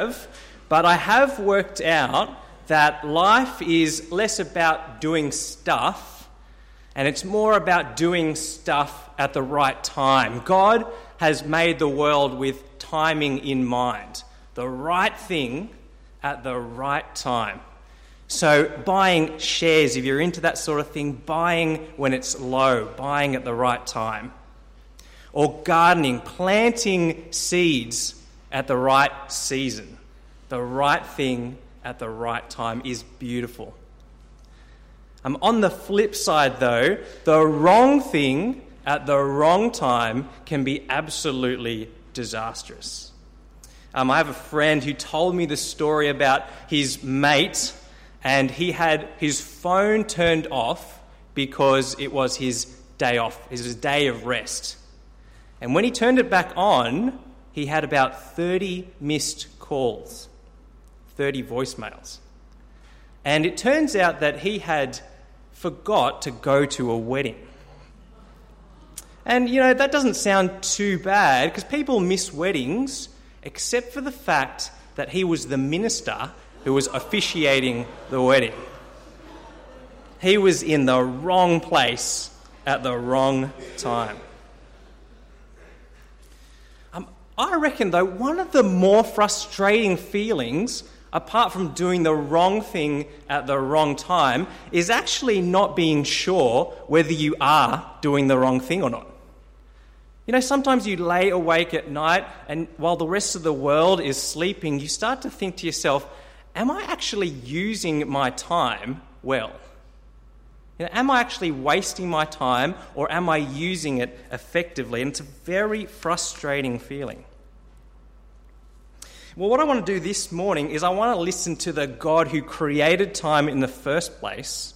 have, but I have worked out that life is less about doing stuff and it's more about doing stuff at the right time. God has made the world with timing in mind, the right thing at the right time. So, buying shares, if you're into that sort of thing, buying when it's low, buying at the right time. Or gardening, planting seeds at the right season. The right thing at the right time is beautiful. Um, on the flip side, though, the wrong thing at the wrong time can be absolutely disastrous. Um, I have a friend who told me the story about his mate, and he had his phone turned off because it was his day off, it was his day of rest. And when he turned it back on, he had about 30 missed calls, 30 voicemails. And it turns out that he had forgot to go to a wedding. And you know, that doesn't sound too bad because people miss weddings, except for the fact that he was the minister who was officiating the wedding. He was in the wrong place at the wrong time. Um, I reckon, though, one of the more frustrating feelings apart from doing the wrong thing at the wrong time, is actually not being sure whether you are doing the wrong thing or not. You know, sometimes you lay awake at night, and while the rest of the world is sleeping, you start to think to yourself, Am I actually using my time well? You know, am I actually wasting my time, or am I using it effectively? And it's a very frustrating feeling. Well, what I want to do this morning is I want to listen to the God who created time in the first place.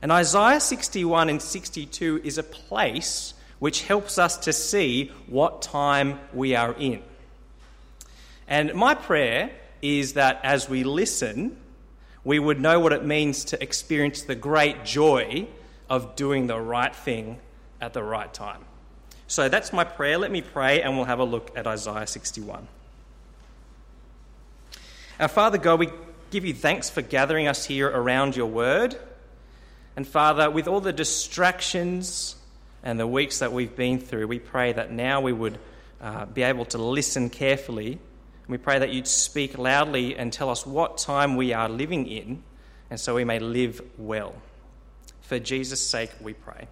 And Isaiah 61 and 62 is a place which helps us to see what time we are in. And my prayer is that as we listen, we would know what it means to experience the great joy of doing the right thing at the right time. So that's my prayer. Let me pray and we'll have a look at Isaiah 61. Our Father God, we give you thanks for gathering us here around your word. And Father, with all the distractions and the weeks that we've been through, we pray that now we would uh, be able to listen carefully. And we pray that you'd speak loudly and tell us what time we are living in, and so we may live well. For Jesus' sake, we pray.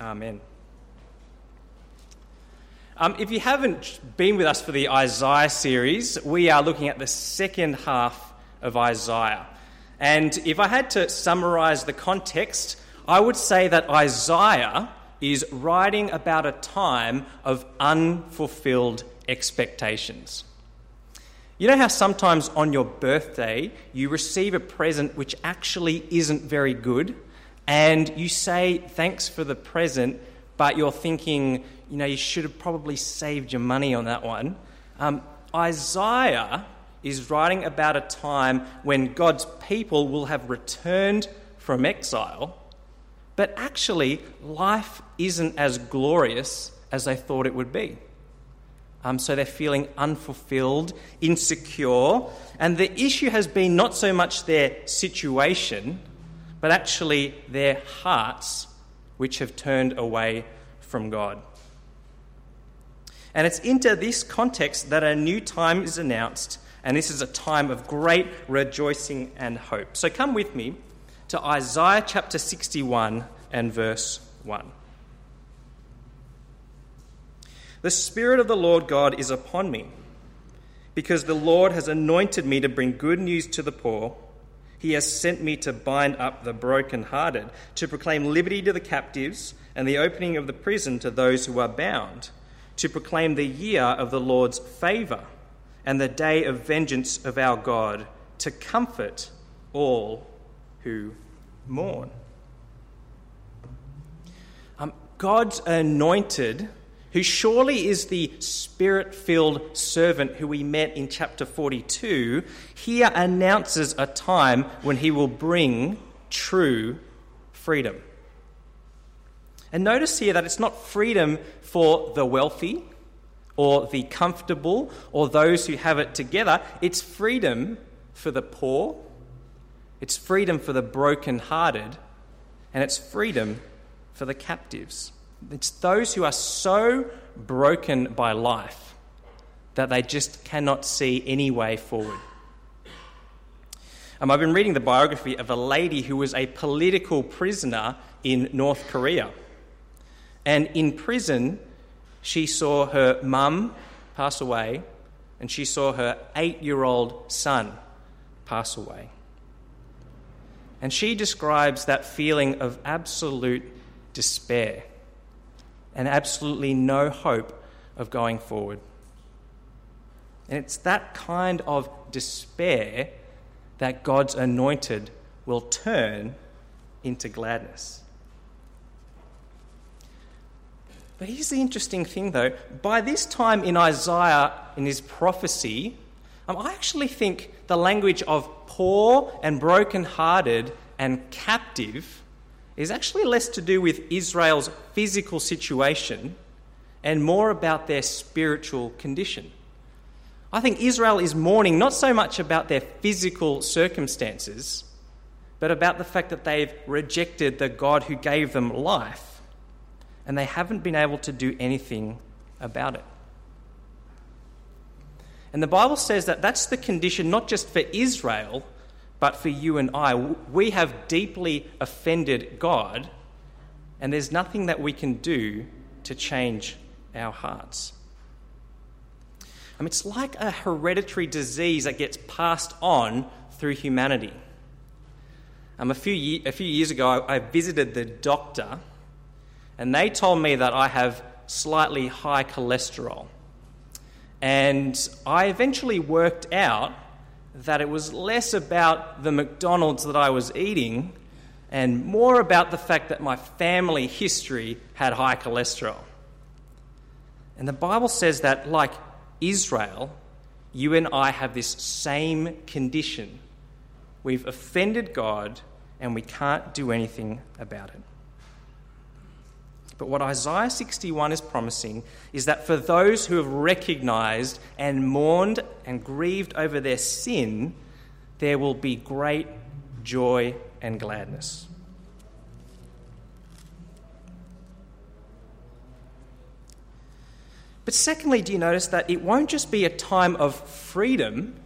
Amen. Um, if you haven't been with us for the Isaiah series, we are looking at the second half of Isaiah. And if I had to summarize the context, I would say that Isaiah is writing about a time of unfulfilled expectations. You know how sometimes on your birthday you receive a present which actually isn't very good, and you say thanks for the present, but you're thinking, you know, you should have probably saved your money on that one. Um, Isaiah is writing about a time when God's people will have returned from exile, but actually, life isn't as glorious as they thought it would be. Um, so they're feeling unfulfilled, insecure, and the issue has been not so much their situation, but actually their hearts, which have turned away from God. And it's into this context that a new time is announced, and this is a time of great rejoicing and hope. So come with me to Isaiah chapter 61 and verse 1. The Spirit of the Lord God is upon me, because the Lord has anointed me to bring good news to the poor. He has sent me to bind up the brokenhearted, to proclaim liberty to the captives, and the opening of the prison to those who are bound to proclaim the year of the Lord's favour and the day of vengeance of our God, to comfort all who mourn. Um, God's anointed, who surely is the spirit filled servant who we met in chapter 42, here announces a time when he will bring true freedom. And notice here that it's not freedom for the wealthy or the comfortable or those who have it together. It's freedom for the poor, it's freedom for the broken-hearted, and it's freedom for the captives. It's those who are so broken by life that they just cannot see any way forward. Um, I've been reading the biography of a lady who was a political prisoner in North Korea. And in prison, she saw her mum pass away, and she saw her eight year old son pass away. And she describes that feeling of absolute despair and absolutely no hope of going forward. And it's that kind of despair that God's anointed will turn into gladness. But here's the interesting thing, though. By this time in Isaiah, in his prophecy, um, I actually think the language of poor and broken-hearted and captive is actually less to do with Israel's physical situation and more about their spiritual condition. I think Israel is mourning not so much about their physical circumstances, but about the fact that they've rejected the God who gave them life and they haven't been able to do anything about it. And the Bible says that that's the condition not just for Israel, but for you and I. We have deeply offended God, and there's nothing that we can do to change our hearts. I mean, it's like a hereditary disease that gets passed on through humanity. Um, a, few a few years ago, I, I visited the doctor and they told me that I have slightly high cholesterol. And I eventually worked out that it was less about the McDonald's that I was eating and more about the fact that my family history had high cholesterol. And the Bible says that, like Israel, you and I have this same condition. We've offended God and we can't do anything about it. But what Isaiah 61 is promising is that for those who have recognized and mourned and grieved over their sin, there will be great joy and gladness. But secondly, do you notice that it won't just be a time of freedom,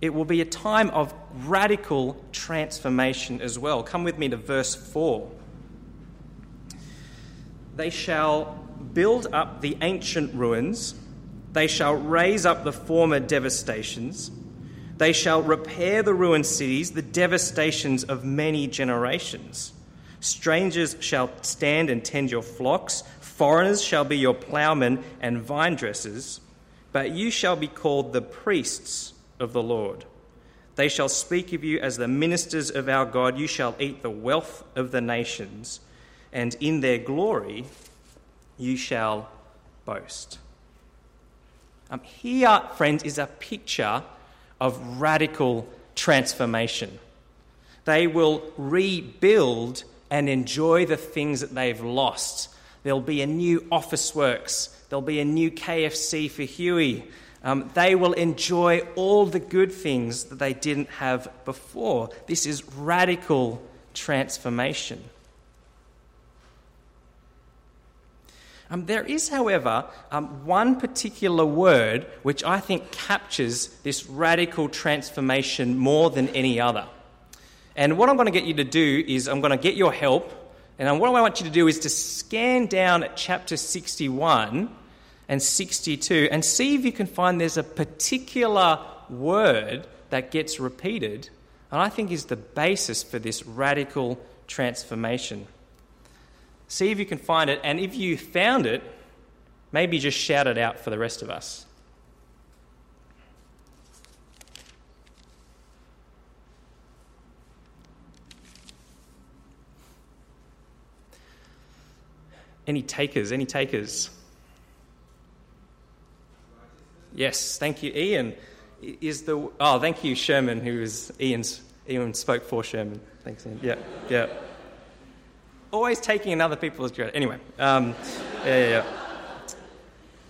it will be a time of radical transformation as well. Come with me to verse 4. They shall build up the ancient ruins, they shall raise up the former devastations, they shall repair the ruined cities, the devastations of many generations. Strangers shall stand and tend your flocks, foreigners shall be your ploughmen and vine dressers, but you shall be called the priests of the Lord. They shall speak of you as the ministers of our God. You shall eat the wealth of the nations and in their glory you shall boast. Um, here, friends, is a picture of radical transformation. They will rebuild and enjoy the things that they've lost. There'll be a new Officeworks, there'll be a new KFC for Huey. Um, they will enjoy all the good things that they didn't have before. This is radical transformation. Um, there is, however, um, one particular word which I think captures this radical transformation more than any other. And what I'm going to get you to do is I'm going to get your help, and what I want you to do is to scan down at chapter 61 and 62 and see if you can find there's a particular word that gets repeated, and I think is the basis for this radical transformation. See if you can find it, and if you found it, maybe just shout it out for the rest of us. Any takers? Any takers? Yes, thank you, Ian. Is the oh, thank you, Sherman, who is Ian's. Ian spoke for Sherman. Thanks, Ian. Yeah, yeah always taking in other people's credit. Anyway, um, yeah, yeah, yeah.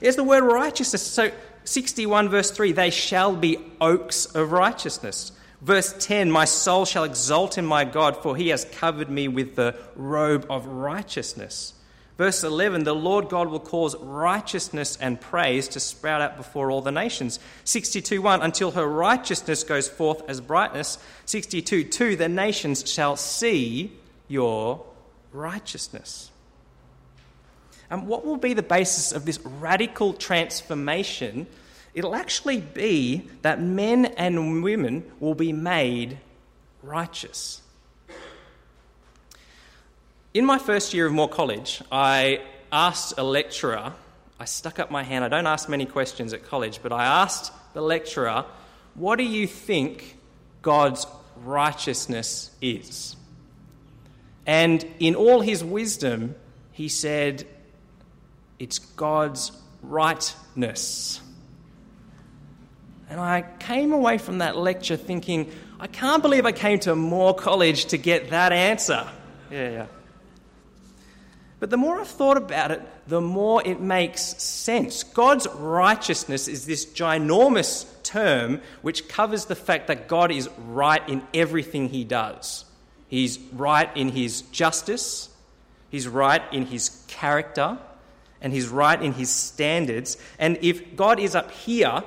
There's the word righteousness. So 61 verse 3 they shall be oaks of righteousness. Verse 10 My soul shall exult in my God, for he has covered me with the robe of righteousness. Verse 11 The Lord God will cause righteousness and praise to sprout out before all the nations. 62 1 Until her righteousness goes forth as brightness. 62 2 The nations shall see your righteousness. And what will be the basis of this radical transformation? It'll actually be that men and women will be made righteous. In my first year of Moore College, I asked a lecturer, I stuck up my hand, I don't ask many questions at college, but I asked the lecturer, What do you think God's righteousness is? And in all his wisdom, he said, it's God's rightness. And I came away from that lecture thinking, I can't believe I came to Moore College to get that answer. Yeah, yeah. But the more I've thought about it, the more it makes sense. God's righteousness is this ginormous term which covers the fact that God is right in everything he does. He's right in his justice, he's right in his character, and he's right in his standards. And if God is up here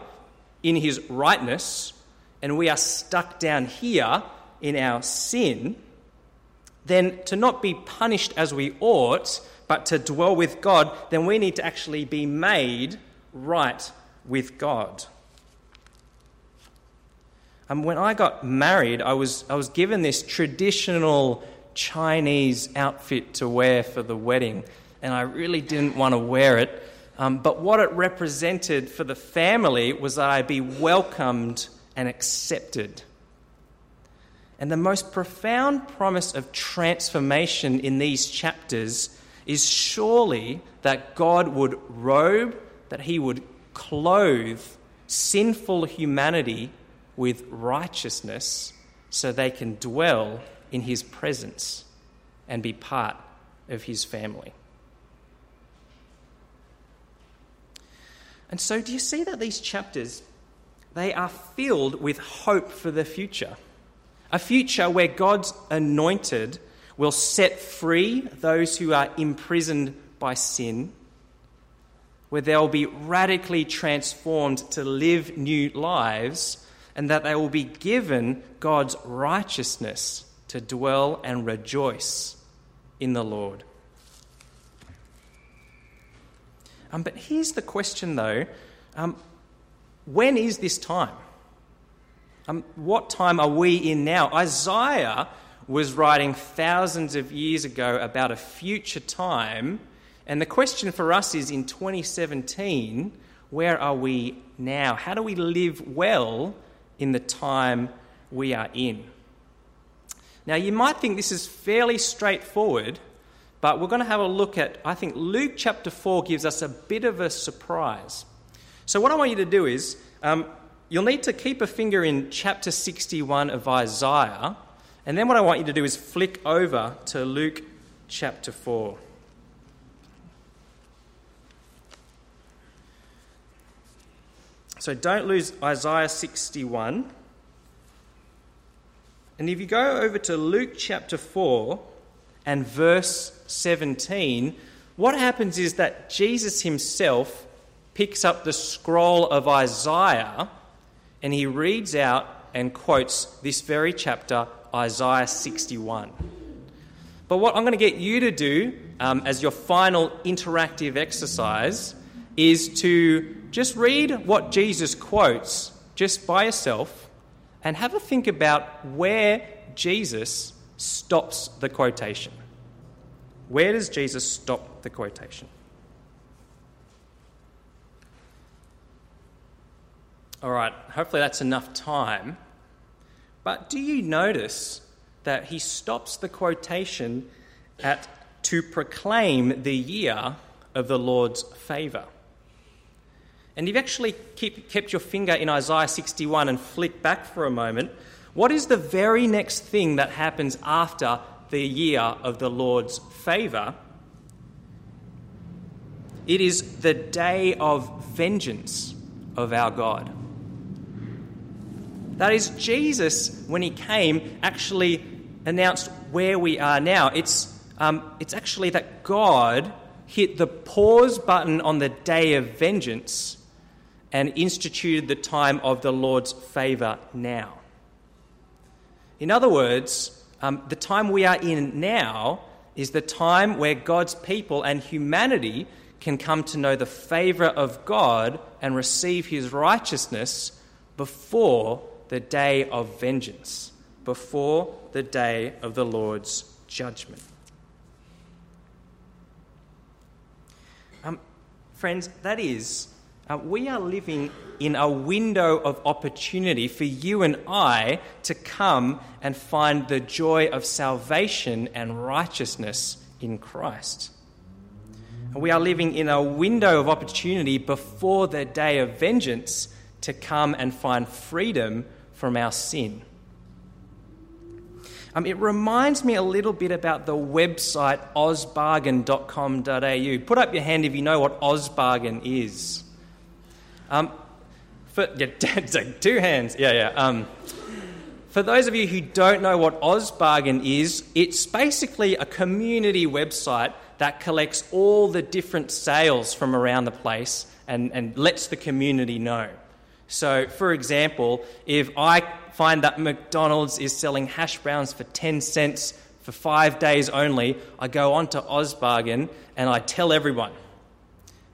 in his rightness and we are stuck down here in our sin, then to not be punished as we ought, but to dwell with God, then we need to actually be made right with God. And when I got married, I was, I was given this traditional Chinese outfit to wear for the wedding and I really didn't want to wear it. Um, but what it represented for the family was that I'd be welcomed and accepted. And the most profound promise of transformation in these chapters is surely that God would robe, that He would clothe sinful humanity with righteousness so they can dwell in His presence and be part of His family. And so, do you see that these chapters they are filled with hope for the future? A future where God's anointed will set free those who are imprisoned by sin, where they'll be radically transformed to live new lives, and that they will be given God's righteousness to dwell and rejoice in the Lord. Um, but here's the question, though um, when is this time? Um, what time are we in now? Isaiah was writing thousands of years ago about a future time, and the question for us is in 2017, where are we now? How do we live well in the time we are in? Now, you might think this is fairly straightforward but we're going to have a look at, I think Luke chapter 4 gives us a bit of a surprise. So, what I want you to do is, um, you'll need to keep a finger in chapter 61 of Isaiah, and then what I want you to do is flick over to Luke chapter 4. So don't lose Isaiah 61. And if you go over to Luke chapter 4, and verse 17, what happens is that Jesus himself picks up the scroll of Isaiah and he reads out and quotes this very chapter, Isaiah 61. But what I'm going to get you to do um, as your final interactive exercise is to just read what Jesus quotes just by yourself and have a think about where Jesus stops the quotation. Where does Jesus stop the quotation? All right, hopefully that's enough time. But do you notice that he stops the quotation at to proclaim the year of the Lord's favour? And you've actually keep, kept your finger in Isaiah 61 and flick back for a moment, what is the very next thing that happens after the year of the Lord's favour? it is the day of vengeance of our God. That is, Jesus, when he came, actually announced where we are now. It's, um, it's actually that God hit the pause button on the day of vengeance and instituted the time of the Lord's favour now. In other words, um, the time we are in now is the time where God's people and humanity can come to know the favour of God and receive his righteousness before the day of vengeance, before the day of the Lord's judgment. Um, friends, that is, uh, we are living in a window of opportunity for you and I to come and find the joy of salvation and righteousness in Christ. We are living in a window of opportunity before the day of vengeance to come and find freedom from our sin. Um, it reminds me a little bit about the website ozbargain.com.au. Put up your hand if you know what Ozbargain is. Um, for, yeah, two hands. Yeah, yeah. Um, for those of you who don't know what Ozbargain is, it's basically a community website that collects all the different sales from around the place and, and lets the community know. So, for example, if I find that McDonald's is selling hash browns for 10 cents for five days only, I go on to Ozbargain and I tell everyone.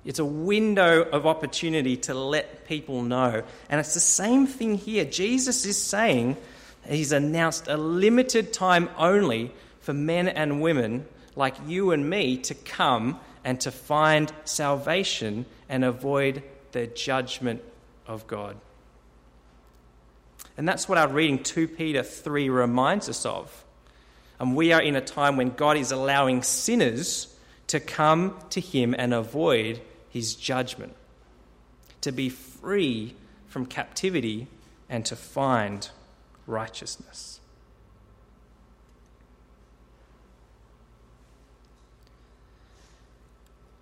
It's a window of opportunity to let people know. And it's the same thing here. Jesus is saying he's announced a limited time only for men and women like you and me to come and to find salvation and avoid the judgment of God. And that's what our reading 2 Peter 3 reminds us of. And we are in a time when God is allowing sinners to come to Him and avoid his judgment, to be free from captivity and to find righteousness.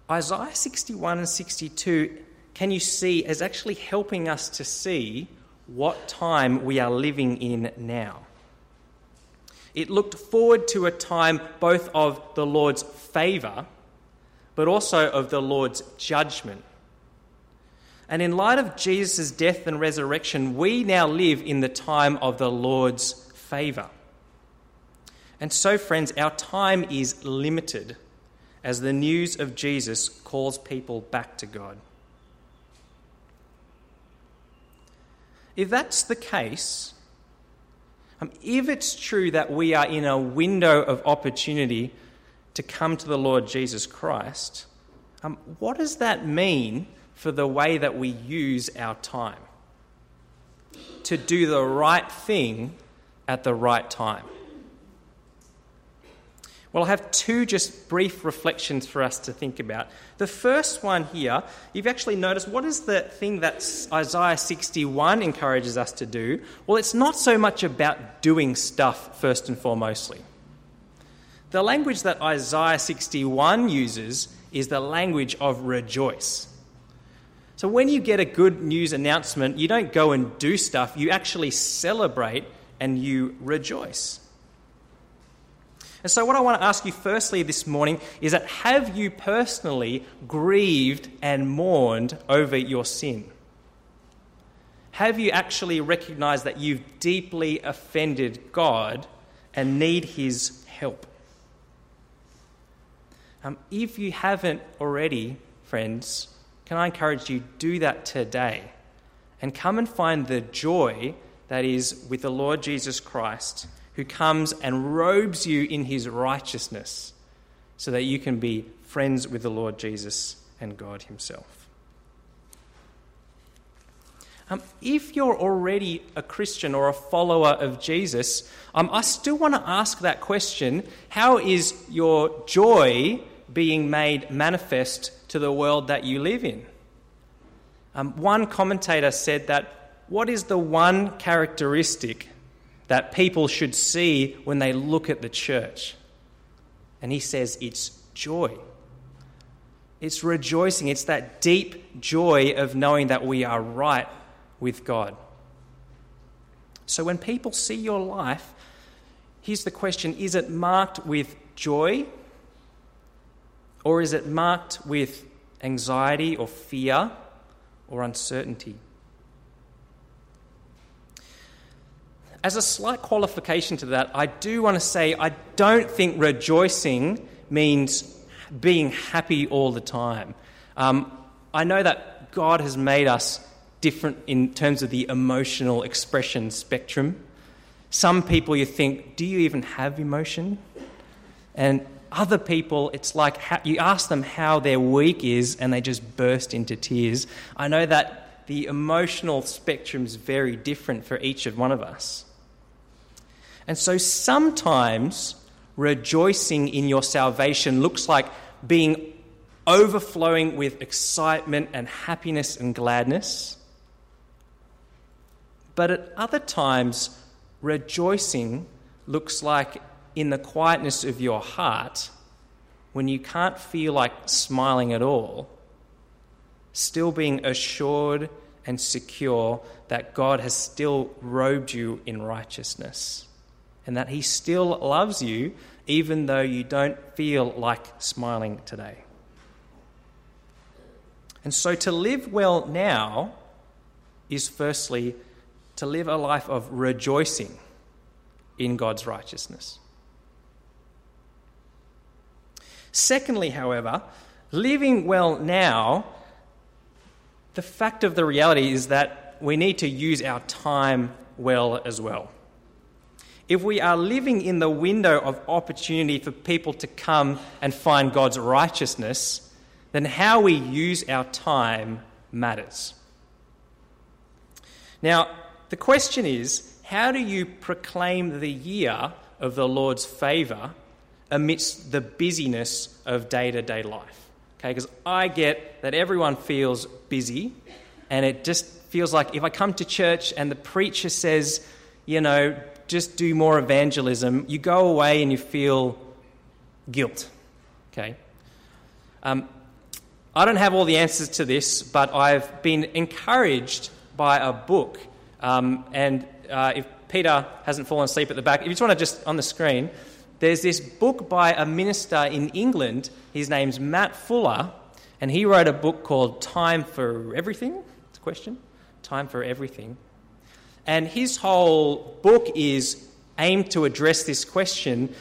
Isaiah 61 and 62, can you see, is actually helping us to see what time we are living in now. It looked forward to a time both of the Lord's favour but also of the Lord's judgment. And in light of Jesus' death and resurrection, we now live in the time of the Lord's favour. And so, friends, our time is limited as the news of Jesus calls people back to God. If that's the case, um, if it's true that we are in a window of opportunity to come to the Lord Jesus Christ, um, what does that mean for the way that we use our time? To do the right thing at the right time. Well, I have two just brief reflections for us to think about. The first one here, you've actually noticed what is the thing that Isaiah 61 encourages us to do? Well, it's not so much about doing stuff first and foremostly. The language that Isaiah 61 uses is the language of rejoice. So when you get a good news announcement, you don't go and do stuff, you actually celebrate and you rejoice. And so, what I want to ask you firstly this morning is that have you personally grieved and mourned over your sin? Have you actually recognized that you've deeply offended God and need His help? Um, if you haven't already, friends, can I encourage you do that today and come and find the joy that is with the Lord Jesus Christ, who comes and robes you in his righteousness so that you can be friends with the Lord Jesus and God himself. Um, if you're already a Christian or a follower of Jesus, um, I still want to ask that question how is your joy being made manifest to the world that you live in. Um, one commentator said that what is the one characteristic that people should see when they look at the church? And he says it's joy. It's rejoicing. It's that deep joy of knowing that we are right with God. So when people see your life, here's the question is it marked with joy? Or is it marked with anxiety or fear or uncertainty? As a slight qualification to that, I do want to say I don't think rejoicing means being happy all the time. Um, I know that God has made us different in terms of the emotional expression spectrum. Some people you think, do you even have emotion? And other people, it's like how, you ask them how their week is and they just burst into tears. I know that the emotional spectrum is very different for each of one of us. And so sometimes rejoicing in your salvation looks like being overflowing with excitement and happiness and gladness. But at other times, rejoicing looks like in the quietness of your heart, when you can't feel like smiling at all, still being assured and secure that God has still robed you in righteousness and that He still loves you even though you don't feel like smiling today. And so to live well now is firstly to live a life of rejoicing in God's righteousness. Secondly, however, living well now, the fact of the reality is that we need to use our time well as well. If we are living in the window of opportunity for people to come and find God's righteousness, then how we use our time matters. Now, the question is how do you proclaim the year of the Lord's favour amidst the busyness of day to day life? Okay, because I get that everyone feels busy, and it just feels like if I come to church and the preacher says, you know, just do more evangelism, you go away and you feel guilt. Okay? Um, I don't have all the answers to this, but I've been encouraged by a book um, and uh, if Peter hasn't fallen asleep at the back, if you just want to just on the screen, there's this book by a minister in England. His name's Matt Fuller, and he wrote a book called Time for Everything. It's a question. Time for Everything. And his whole book is aimed to address this question.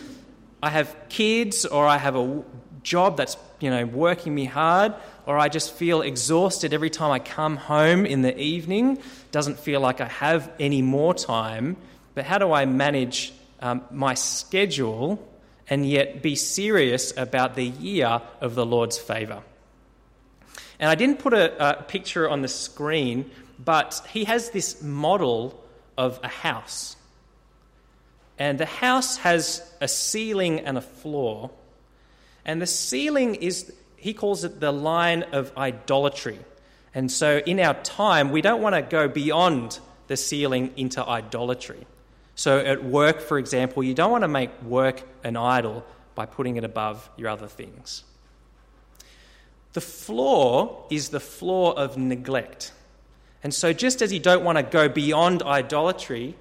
I have kids, or I have a job that's you know working me hard, or I just feel exhausted every time I come home in the evening doesn't feel like I have any more time, but how do I manage um, my schedule and yet be serious about the year of the Lord's favour? And I didn't put a, a picture on the screen, but he has this model of a house. And the house has a ceiling and a floor. And the ceiling is, he calls it the line of idolatry. And so in our time, we don't want to go beyond the ceiling into idolatry. So at work, for example, you don't want to make work an idol by putting it above your other things. The floor is the floor of neglect. And so, just as you don't want to go beyond idolatry,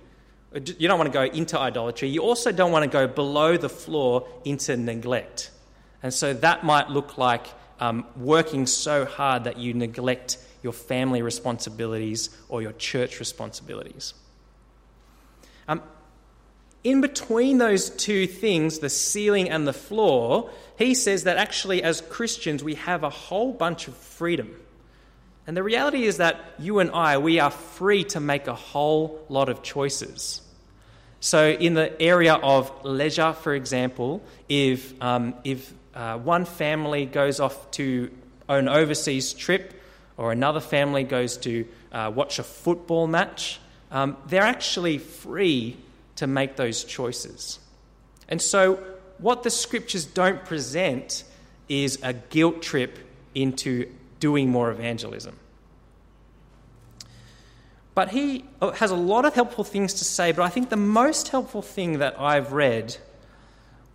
you don't want to go into idolatry, you also don't want to go below the floor into neglect. And so, that might look like um, working so hard that you neglect your family responsibilities or your church responsibilities. Um, in between those two things, the ceiling and the floor, he says that actually, as Christians, we have a whole bunch of freedom. And the reality is that you and I, we are free to make a whole lot of choices. So, in the area of leisure, for example, if, um, if uh, one family goes off to an overseas trip or another family goes to uh, watch a football match, um, they're actually free to make those choices. And so, what the scriptures don't present is a guilt trip into doing more evangelism. But he uh, has a lot of helpful things to say, but I think the most helpful thing that I've read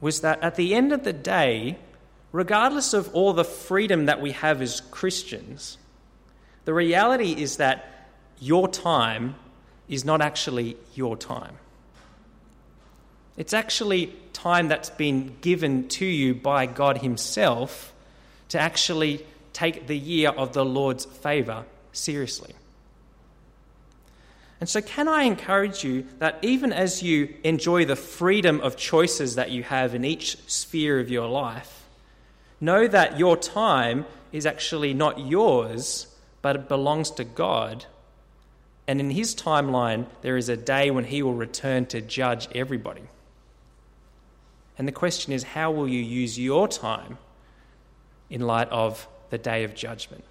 was that at the end of the day, regardless of all the freedom that we have as Christians, the reality is that your time is not actually your time. It's actually time that's been given to you by God Himself to actually take the year of the Lord's favour seriously. And so, can I encourage you that even as you enjoy the freedom of choices that you have in each sphere of your life, know that your time is actually not yours, but it belongs to God. And in His timeline, there is a day when He will return to judge everybody. And the question is, how will you use your time in light of the day of judgment?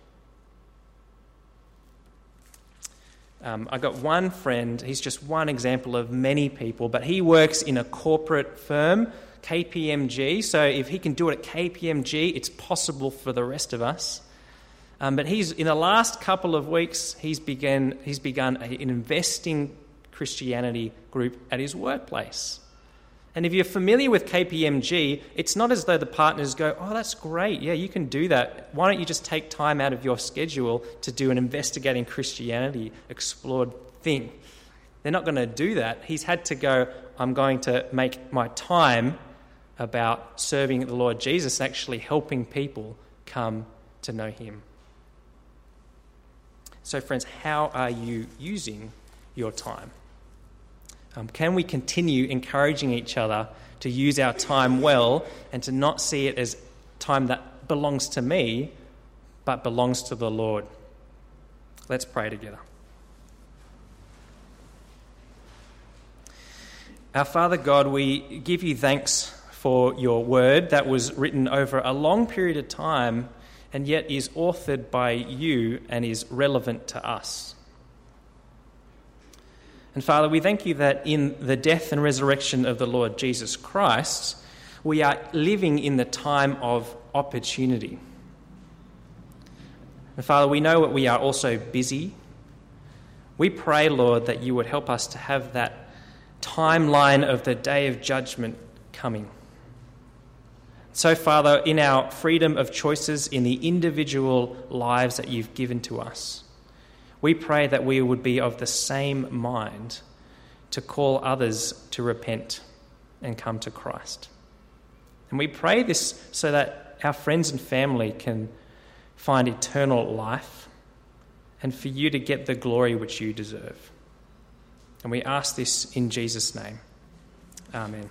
Um, I got one friend, he's just one example of many people, but he works in a corporate firm, KPMG. So if he can do it at KPMG, it's possible for the rest of us. Um, but he's in the last couple of weeks, he's begun, he's begun an investing Christianity group at his workplace. And if you're familiar with KPMG, it's not as though the partners go, Oh, that's great. Yeah, you can do that. Why don't you just take time out of your schedule to do an investigating Christianity explored thing? They're not going to do that. He's had to go, I'm going to make my time about serving the Lord Jesus, actually helping people come to know Him. So, friends, how are you using your time? Um, can we continue encouraging each other to use our time well and to not see it as time that belongs to me, but belongs to the Lord? Let's pray together. Our Father God, we give you thanks for your word that was written over a long period of time and yet is authored by you and is relevant to us. And Father, we thank you that in the death and resurrection of the Lord Jesus Christ, we are living in the time of opportunity. And Father, we know that we are also busy. We pray, Lord, that you would help us to have that timeline of the day of judgment coming. So, Father, in our freedom of choices in the individual lives that you've given to us, we pray that we would be of the same mind to call others to repent and come to Christ. And we pray this so that our friends and family can find eternal life and for you to get the glory which you deserve. And we ask this in Jesus' name. Amen.